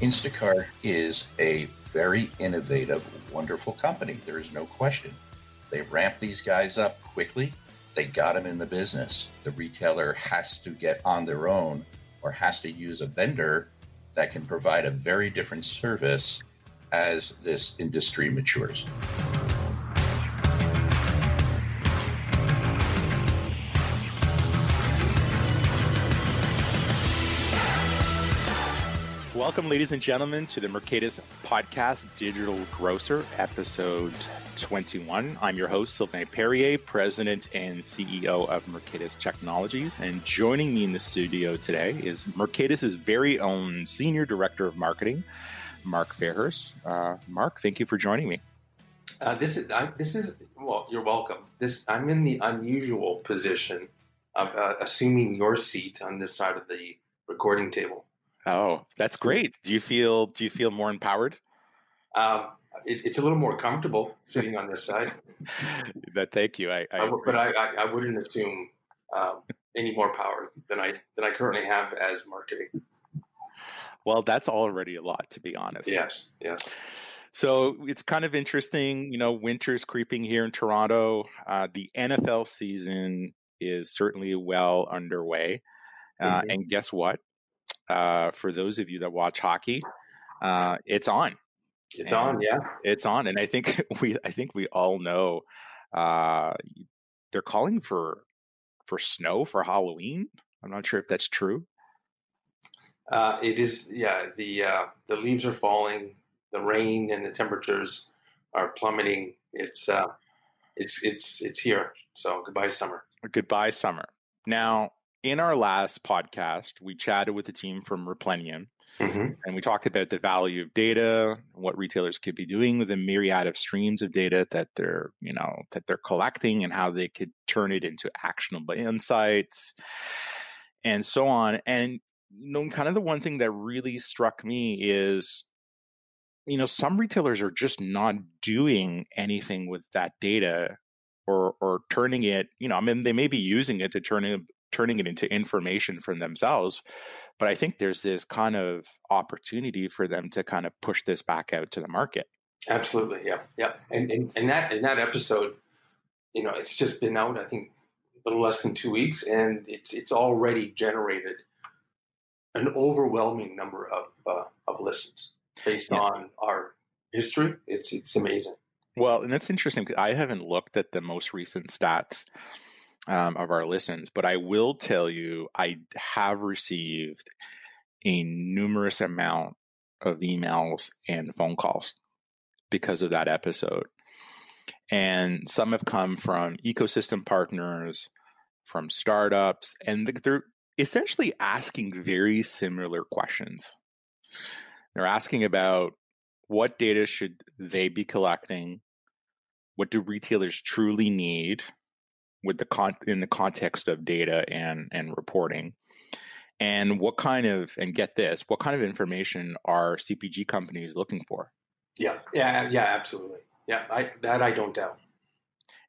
Instacart is a very innovative, wonderful company. There is no question. They ramped these guys up quickly. They got them in the business. The retailer has to get on their own or has to use a vendor that can provide a very different service as this industry matures. Welcome, ladies and gentlemen, to the Mercatus Podcast Digital Grocer, episode 21. I'm your host, Sylvain Perrier, President and CEO of Mercatus Technologies. And joining me in the studio today is Mercatus' very own Senior Director of Marketing, Mark Fairhurst. Uh, Mark, thank you for joining me. Uh, this is I, this is well. You're welcome. This I'm in the unusual position of uh, assuming your seat on this side of the recording table. Oh, that's great. Do you feel do you feel more empowered? Um, it, it's a little more comfortable sitting on this side. but thank you. I, I but I, I, I, wouldn't assume um, any more power than I than I currently have as marketing. Well, that's already a lot, to be honest. Yes. Yes. So it's kind of interesting. You know, winter's creeping here in Toronto. Uh, the NFL season is certainly well underway. Uh, mm-hmm. And guess what? Uh, for those of you that watch hockey, uh, it's on. It's and on, yeah. It's on, and I think we, I think we all know uh, they're calling for for snow for Halloween. I'm not sure if that's true. Uh, it is, yeah. The uh, the leaves are falling, the rain and the temperatures are plummeting. It's uh, it's it's it's here. So goodbye summer. Goodbye summer. Now in our last podcast, we chatted with the team from Replenium mm-hmm. and we talked about the value of data, what retailers could be doing with a myriad of streams of data that they're, you know, that they're collecting and how they could turn it into actionable insights and so on. And you know, kind of the one thing that really struck me is you know, some retailers are just not doing anything with that data or or turning it, you know, I mean, they may be using it to turn it turning it into information for themselves. But I think there's this kind of opportunity for them to kind of push this back out to the market. Absolutely, yeah, yeah. And and, and that in that episode, you know, it's just been out. I think a little less than two weeks, and it's it's already generated an overwhelming number of uh, of listens based yeah. on our history. It's it's amazing. Well, and that's interesting because I haven't looked at the most recent stats um, of our listens, but I will tell you, I have received a numerous amount of emails and phone calls because of that episode. And some have come from ecosystem partners, from startups, and they're essentially asking very similar questions. They're asking about what data should they be collecting? What do retailers truly need? With the con in the context of data and and reporting. And what kind of and get this what kind of information are cpg companies looking for? Yeah yeah yeah absolutely. Yeah I, that i don't doubt.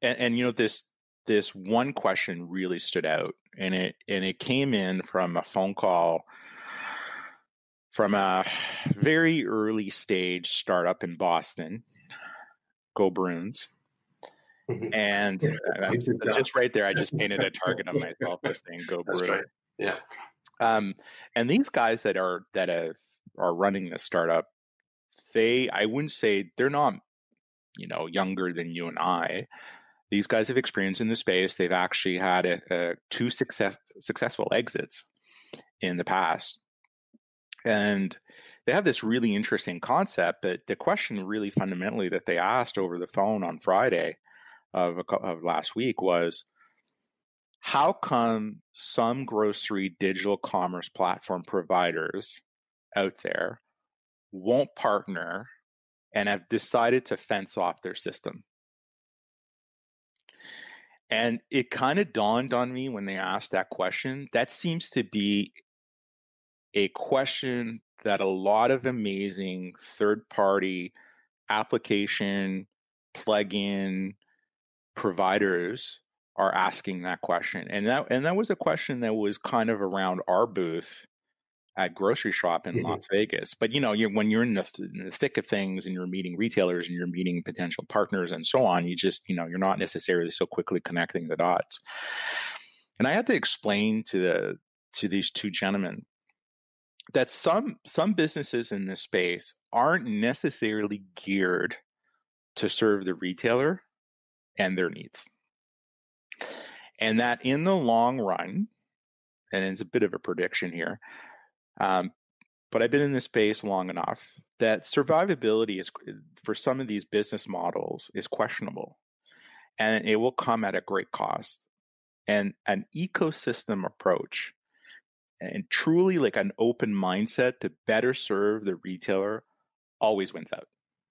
And, and you know this this one question really stood out and it and it came in from a phone call from a very early stage startup in boston go bruins and just right there, I just painted a target on myself by saying "Go Brew." Right. Yeah. Um, and these guys that are that are, are running the startup, they I wouldn't say they're not, you know, younger than you and I. These guys have experience in the space. They've actually had a, a two success, successful exits in the past. And they have this really interesting concept. But the question, really fundamentally, that they asked over the phone on Friday of, of last week was how come some grocery digital commerce platform providers out there won't partner and have decided to fence off their system? And it kind of dawned on me when they asked that question. That seems to be a question that a lot of amazing third party application, plugin, providers are asking that question. And that and that was a question that was kind of around our booth at grocery shop in mm-hmm. Las Vegas. But you know, you when you're in the, in the, thick of things and you're meeting retailers and you're meeting potential partners and so on, you just you know you're not necessarily so quickly connecting the dots. And I had to explain to the to these two gentlemen that some some businesses in this space aren't necessarily geared to serve the retailer and their needs. And that in the long run, and it's a bit of a prediction here, um, but I've been in this space long enough that survivability is for some of these business models is questionable, and it will come at a great cost. And an ecosystem approach and truly like an open mindset to better serve the retailer always wins out.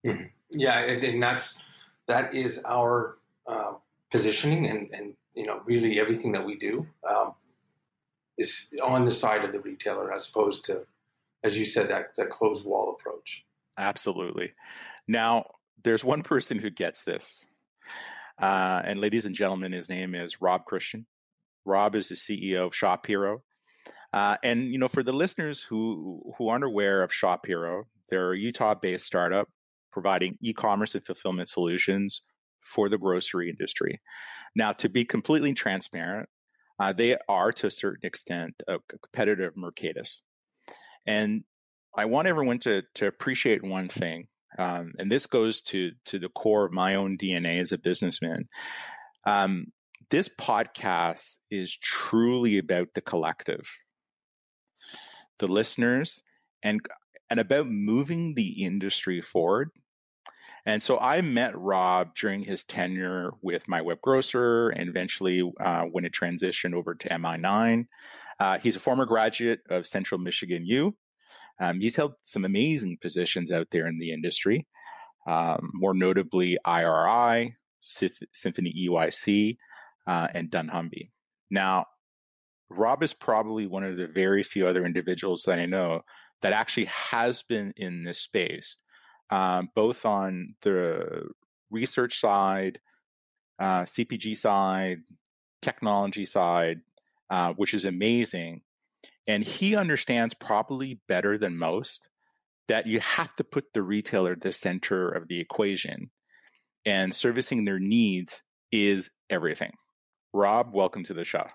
Mm-hmm. Yeah, and that's that is our uh, positioning, and and you know really everything that we do um, is on the side of the retailer as opposed to, as you said, that that closed wall approach. Absolutely. Now, there's one person who gets this, uh, and ladies and gentlemen, his name is Rob Christian. Rob is the CEO of Shop Hero. Uh, and you know, for the listeners who who aren't aware of Shop Hero, they're a Utah-based startup providing e-commerce and fulfillment solutions for the grocery industry. Now, to be completely transparent, uh, they are to a certain extent a competitive Mercatus, and I want everyone to to appreciate one thing, um, and this goes to to the core of my own DNA as a businessman. Um, this podcast is truly about the collective the listeners and and about moving the industry forward. And so I met Rob during his tenure with MyWebGrocer and eventually uh, when it transitioned over to MI9. Uh, he's a former graduate of Central Michigan U. Um, he's held some amazing positions out there in the industry, um, more notably IRI, Symphony EYC, uh, and dunnhumby. Now, Rob is probably one of the very few other individuals that I know that actually has been in this space, um, both on the research side, uh, CPG side, technology side, uh, which is amazing. And he understands probably better than most that you have to put the retailer at the center of the equation, and servicing their needs is everything. Rob, welcome to the show.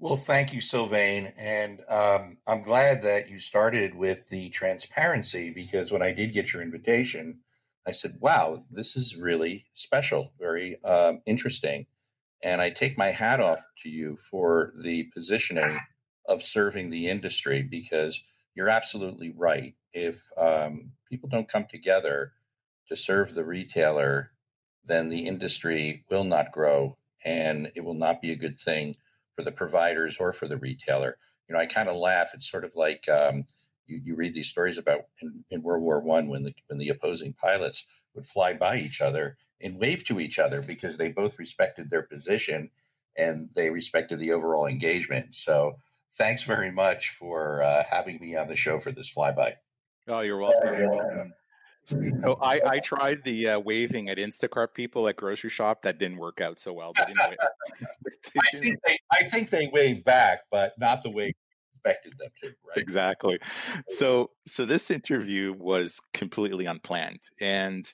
Well, thank you, Sylvain. And um, I'm glad that you started with the transparency because when I did get your invitation, I said, wow, this is really special, very um, interesting. And I take my hat off to you for the positioning of serving the industry because you're absolutely right. If um, people don't come together to serve the retailer, then the industry will not grow and it will not be a good thing for the providers or for the retailer. You know, I kind of laugh. It's sort of like um, you, you read these stories about in, in World War One when the when the opposing pilots would fly by each other and wave to each other because they both respected their position and they respected the overall engagement. So, thanks very much for uh, having me on the show for this flyby. Oh, you're welcome. So I, I tried the uh, waving at Instacart people at grocery shop. That didn't work out so well. I, think they, I think they waved back, but not the way you expected them to. Right? Exactly. So so this interview was completely unplanned, and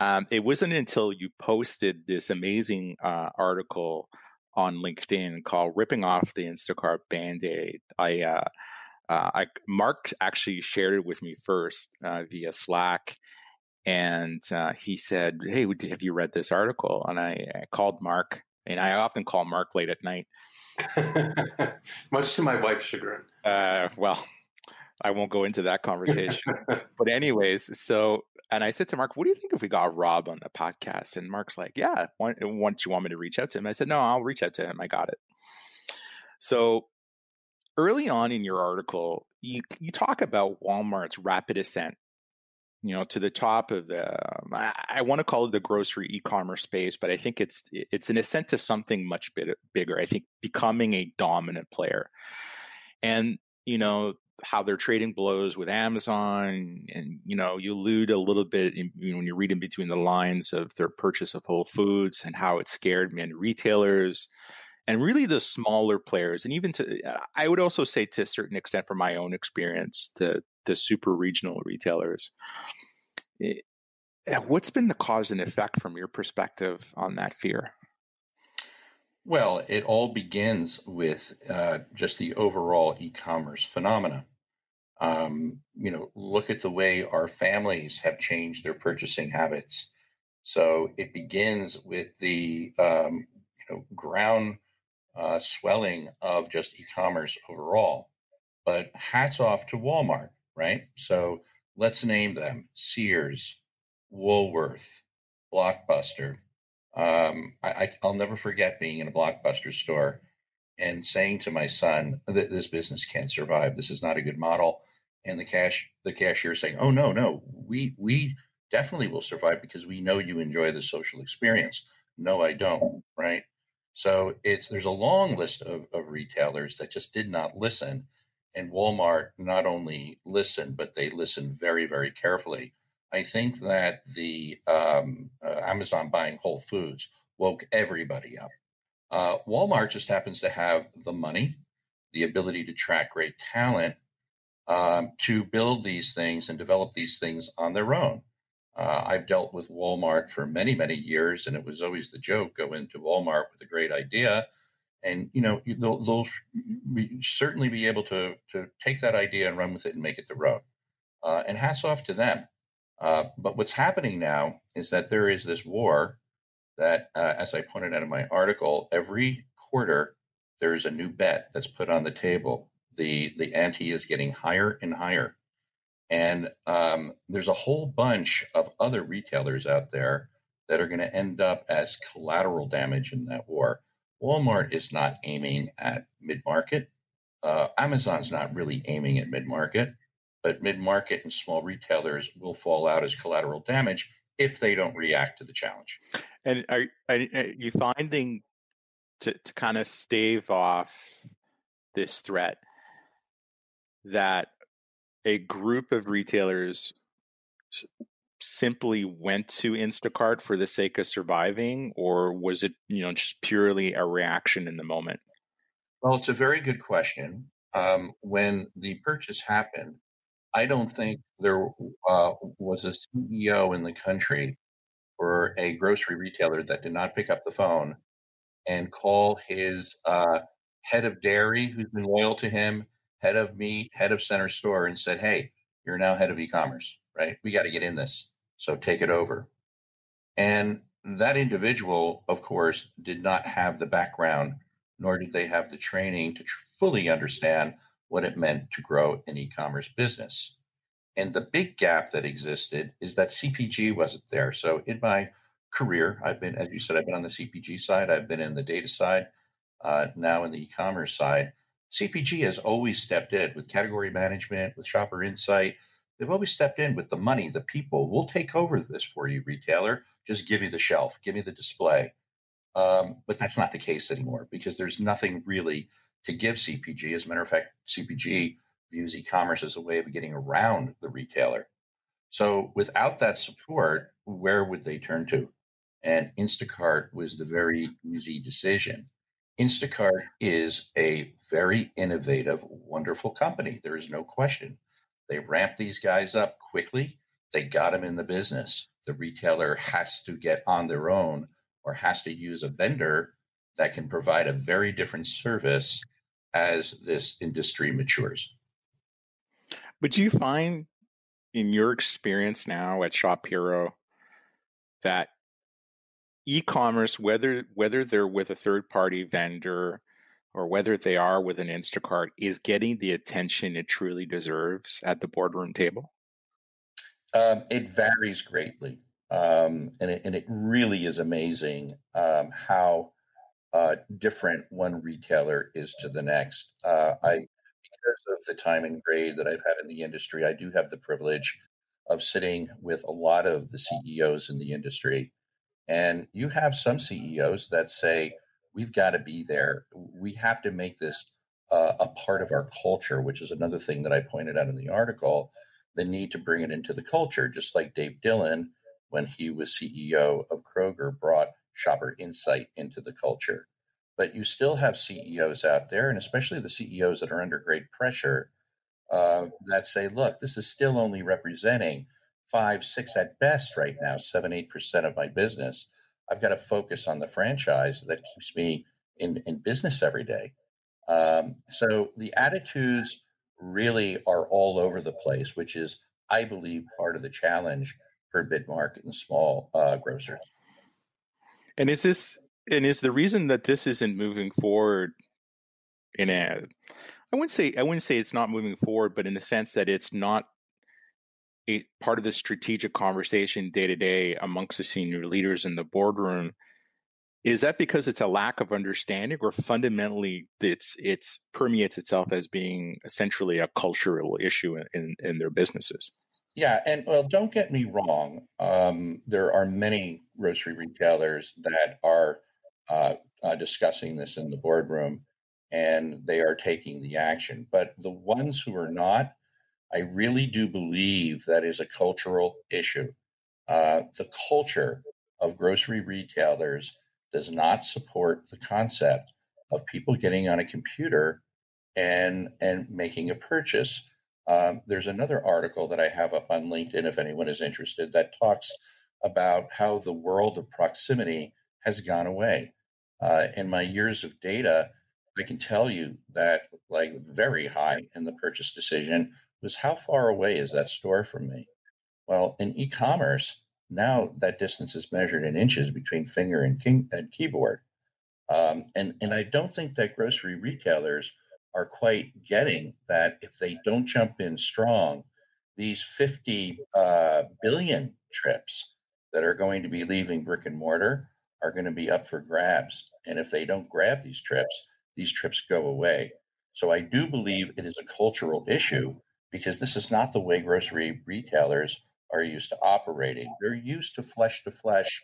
um, it wasn't until you posted this amazing uh, article on LinkedIn called "Ripping Off the Instacart Band-Aid." I uh, uh, I, Mark actually shared it with me first uh, via Slack, and uh, he said, "Hey, have you read this article?" And I, I, called Mark, and I often call Mark late at night, much to my wife's chagrin. Uh, well, I won't go into that conversation, but anyways, so and I said to Mark, "What do you think if we got Rob on the podcast?" And Mark's like, "Yeah, once you want me to reach out to him?" I said, "No, I'll reach out to him. I got it." So early on in your article, you you talk about Walmart's rapid ascent, you know, to the top of the um, I, I want to call it the grocery e-commerce space, but I think it's it's an ascent to something much bit, bigger. I think becoming a dominant player, and you know how they're trading blows with Amazon, and you know you allude a little bit in, when you read in between the lines of their purchase of Whole Foods and how it scared many retailers and really the smaller players, and even to, I would also say to a certain extent, from my own experience, the the super regional retailers. It, eh, what's been the cause and effect from your perspective on that fear? Well, it all begins with uh, just the overall e-commerce phenomena. Um, you know, look at the way our families have changed their purchasing habits. So it begins with the um, you know ground uh, swelling of just e-commerce overall. But hats off to Walmart, right? So let's name them: Sears, Woolworth, Blockbuster, um, I, will never forget being in a blockbuster store and saying to my son this business can't survive. This is not a good model. And the cash, the cashier saying, "Oh no, no, we we definitely will survive because we know you enjoy the social experience." No, I don't. Right. So it's there's a long list of, of retailers that just did not listen. And Walmart not only listened, but they listened very, very carefully I think that the um, uh, Amazon buying Whole Foods woke everybody up. Uh, Walmart just happens to have the money, the ability to track great talent um, to build these things and develop these things on their own. Uh, I've dealt with Walmart for many, many years, and it was always the joke: go into Walmart with a great idea, and you know they'll, they'll certainly be able to to take that idea and run with it and make it their own. Uh, and hats off to them. Uh, but what's happening now is that there is this war that, uh, as I pointed out in my article, every quarter there is a new bet that's put on the table. The the ante is getting higher and higher, and um, there's a whole bunch of other retailers out there that are going to end up as collateral damage in that war. Walmart is not aiming at mid market. Uh, Amazon's not really aiming at mid market but mid market and small retailers will fall out as collateral damage if they don't react to the challenge. And are, are you finding to, to kind of stave off this threat that a group of retailers simply went to Instacart for the sake of surviving, or was it you know just purely a reaction in the moment? Well, it's a very good question. Um, when the purchase happened, I don't think there uh, was a CEO in the country or a grocery retailer that did not pick up the phone and call his uh, head of dairy, who's been loyal to him, head of meat, head of center store, and said, Hey, you're now head of e commerce, right? We got to get in this. So take it over. And that individual, of course, did not have the background, nor did they have the training to tr- fully understand what it meant to grow an e-commerce business. And the big gap that existed is that CPG wasn't there. So in my career, I've been, as you said, I've been on the CPG side, I've been in the data side, uh, now in the e-commerce side. CPG has always stepped in with category management, with shopper insight. They've always stepped in with the money, the people. We'll take over this for you, retailer. Just give me the shelf, give me the display. Um, but that's not the case anymore because there's nothing really to give CPG. As a matter of fact, CPG views e-commerce as a way of getting around the retailer. So without that support, where would they turn to? And Instacart was the very easy decision. Instacart is a very innovative, wonderful company. There is no question. They ramp these guys up quickly. They got them in the business. The retailer has to get on their own or has to use a vendor that can provide a very different service as this industry matures. But do you find in your experience now at Shop Hero that e-commerce, whether whether they're with a third party vendor or whether they are with an Instacart, is getting the attention it truly deserves at the boardroom table? Um, it varies greatly. Um, and, it, and it really is amazing um, how uh, different one retailer is to the next. Uh, I, because of the time and grade that I've had in the industry, I do have the privilege of sitting with a lot of the CEOs in the industry. And you have some CEOs that say, we've got to be there. We have to make this uh, a part of our culture, which is another thing that I pointed out in the article. The need to bring it into the culture, just like Dave Dillon, when he was CEO of Kroger, brought shopper insight into the culture. but you still have CEOs out there, and especially the CEOs that are under great pressure uh, that say, look, this is still only representing five, six at best right now, seven, eight percent of my business. I've got to focus on the franchise that keeps me in, in business every day. Um, so the attitudes really are all over the place, which is, I believe, part of the challenge for mid market and small uh, grocers. And is this and is the reason that this isn't moving forward in a I wouldn't say I wouldn't say it's not moving forward, but in the sense that it's not a part of the strategic conversation day to day amongst the senior leaders in the boardroom. Is that because it's a lack of understanding, or fundamentally it's it's permeates itself as being essentially a cultural issue in, in, in their businesses? Yeah, and well, don't get me wrong. Um, there are many grocery retailers that are uh, uh, discussing this in the boardroom, and they are taking the action. But the ones who are not, I really do believe that is a cultural issue. Uh, the culture of grocery retailers does not support the concept of people getting on a computer and and making a purchase. Um, there's another article that I have up on LinkedIn if anyone is interested that talks about how the world of proximity has gone away. Uh, in my years of data, I can tell you that like very high in the purchase decision was how far away is that store from me? Well, in e-commerce, now that distance is measured in inches between finger and, king, and keyboard. Um, and, and I don't think that grocery retailers are quite getting that if they don't jump in strong, these 50 uh, billion trips that are going to be leaving brick and mortar are going to be up for grabs. And if they don't grab these trips, these trips go away. So I do believe it is a cultural issue because this is not the way grocery retailers are used to operating. They're used to flesh to flesh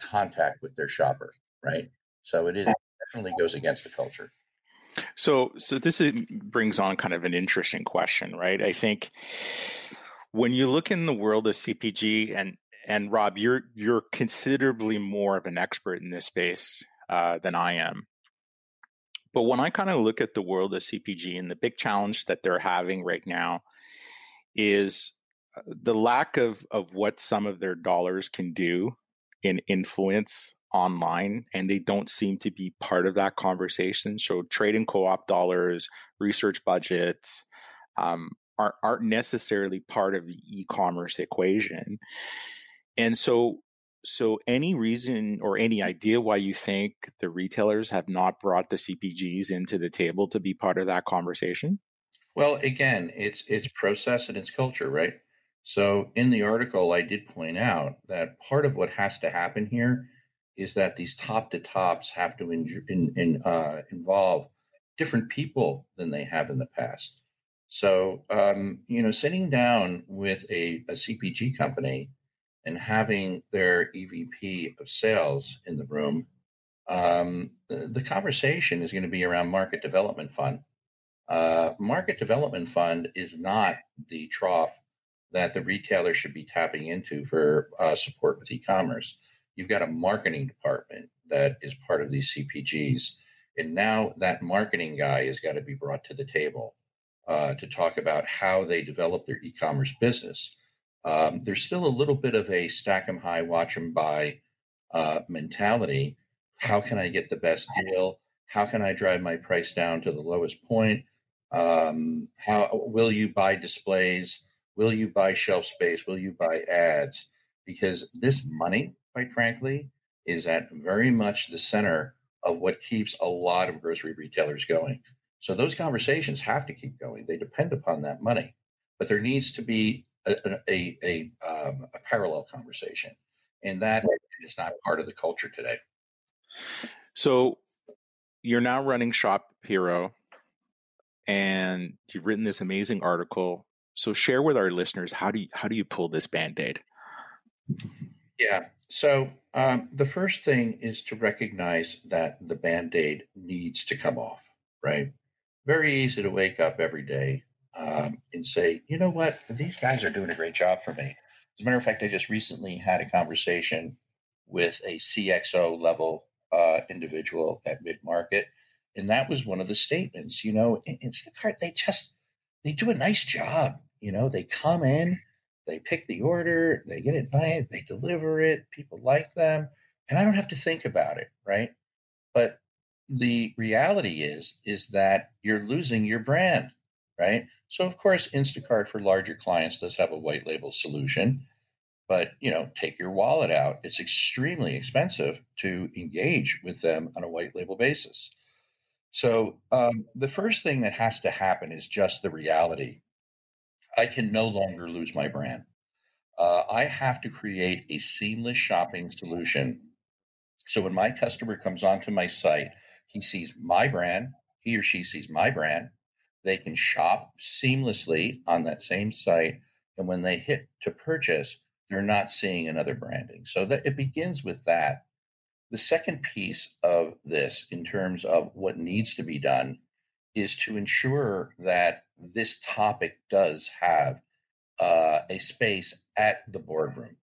contact with their shopper, right? So it is definitely goes against the culture. So, so this is, brings on kind of an interesting question, right? I think when you look in the world of CPG, and and Rob, you're you're considerably more of an expert in this space uh, than I am. But when I kind of look at the world of CPG and the big challenge that they're having right now is uh, the lack of of what some of their dollars can do in influence online and they don't seem to be part of that conversation. So trade and co-op dollars research budgets um, aren't, aren't necessarily part of the e-commerce equation. And so so any reason or any idea why you think the retailers have not brought the cpgs into the table to be part of that conversation well again it's it's process and it's culture right so in the article i did point out that part of what has to happen here is that these top to tops have to in, in, in, uh, involve different people than they have in the past. So, um, you know, sitting down with a, a, CPG company and having their EVP of sales in the room, um, the, the, conversation is going to be around market development fund. Uh, market development fund is not the trough that the retailer should be tapping into for uh, support with e-commerce you've got a marketing department that is part of these CPGs. And now that marketing guy has got to be brought to the table uh, to talk about how they develop their e commerce business. Um, there's still a little bit of a stack 'em high, watch 'em buy uh, mentality. How can I get the best deal? How can I drive my price down to the lowest point? Um, how will you buy displays? Will you buy shelf space? Will you buy ads? Because this money quite frankly, is at very much the center of what keeps a lot of grocery retailers going. So those conversations have to keep going. They depend upon that money, but there needs to be a, a, a, um, a parallel conversation, and that is not part of the culture today. So you're now running Shop Hero, and you've written this amazing article. So share with our listeners how do you, how do you pull this band aid? Yeah. So um, the first thing is to recognize that the band aid needs to come off, right? Very easy to wake up every day um, and say, you know what, these guys are doing a great job for me. As a matter of fact, I just recently had a conversation with a CXO level uh, individual at mid market, and that was one of the statements. You know, Instacart they just they do a nice job. You know, they come in, they pick the order, they get it done, they deliver it. People like them, and I don't have to think about it, right? But the reality is is that you're losing your brand, right? So of course, Instacart for larger clients does have a white label solution but you know take your wallet out. It's extremely expensive to engage with them on a white label basis. So um, the first thing that has to happen is just the reality. I can no longer lose my brand. Uh, i have to create a seamless shopping solution. So when my customer comes onto my site he sees my brand he or she sees my brand they can shop seamlessly on that same site and when they hit to purchase they're not seeing another branding. So that it begins with that. The second piece of this, in terms of what needs to be done, is to ensure that this topic does have uh, a space at the boardroom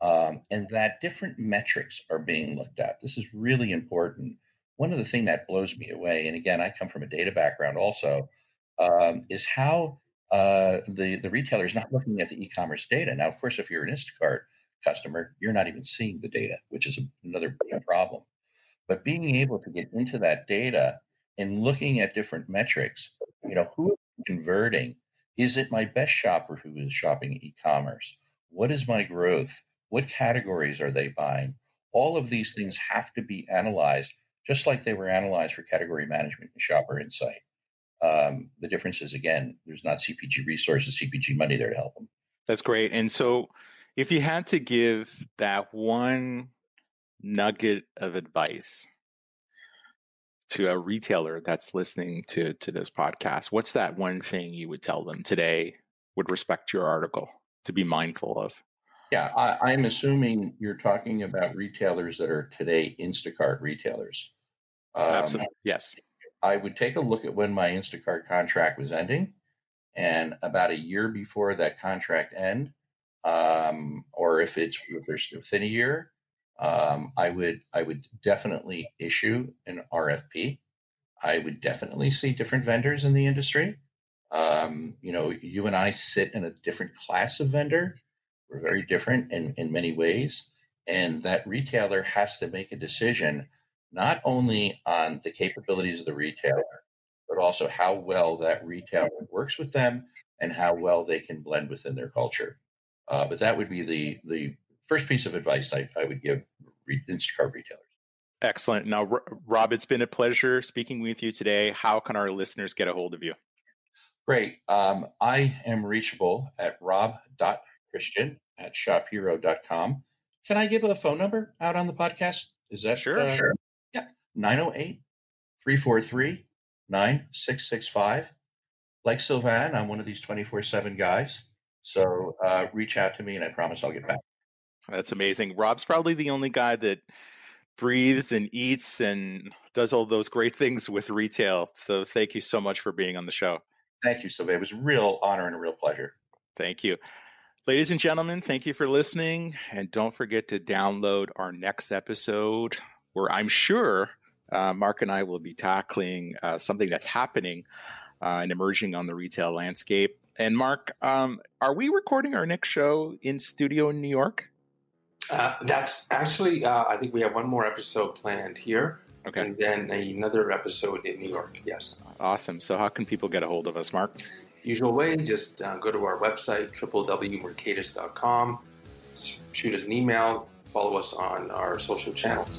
um, and that different metrics are being looked at. This is really important. One of the things that blows me away, and again, I come from a data background also, um, is how uh, the the retailer is not looking at the e-commerce data. Now, of course, if you're an Instacart customer, you're not even seeing the data, which is another problem. But being able to get into that data and looking at different metrics, you know, who is converting? Is it my best shopper who is shopping e-commerce? What is my growth? What categories are they buying? All of these things have to be analyzed, just like they were analyzed for category management and shopper insight. Um, the difference is again, there's not CPG resources, CPG money there to help them. That's great. And so, if you had to give that one nugget of advice to a retailer that's listening to to this podcast, what's that one thing you would tell them today with respect to your article to be mindful of? Yeah, I, am assuming you're talking about retailers that are today Instacart retailers. Um, Absolutely. Yes. I would take a look at when my Instacart contract was ending, and about a year before that contract end, um, or if it's if there's within a year, um, I would I would definitely issue an RFP. I would definitely see different vendors in the industry. Um, you know, you and I sit in a different class of vendor. We're very different in, in many ways. And that retailer has to make a decision not only on the capabilities of the retailer, but also how well that retailer works with them and how well they can blend within their culture. Uh, but that would be the the first piece of advice I, I would give Instacart retailers. Excellent. Now, Rob, it's been a pleasure speaking with you today. How can our listeners get a hold of you? Great. Um, I am reachable at rob.christian at shophero.com. Can I give a phone number out on the podcast? Is that sure? Uh, sure. 908 343 9665. Like Sylvain, I'm one of these 24 7 guys. So uh, reach out to me and I promise I'll get back. That's amazing. Rob's probably the only guy that breathes and eats and does all those great things with retail. So thank you so much for being on the show. Thank you, Sylvain. It was a real honor and a real pleasure. Thank you. Ladies and gentlemen, thank you for listening. And don't forget to download our next episode where I'm sure uh, Mark and I will be tackling uh, something that's happening uh, and emerging on the retail landscape. And Mark, um, are we recording our next show in studio in New York? Uh, that's actually, uh, I think we have one more episode planned here. Okay. And then another episode in New York. Yes. Awesome. So, how can people get a hold of us, Mark? Usual way, just uh, go to our website, www.mercatus.com, shoot us an email, follow us on our social channels.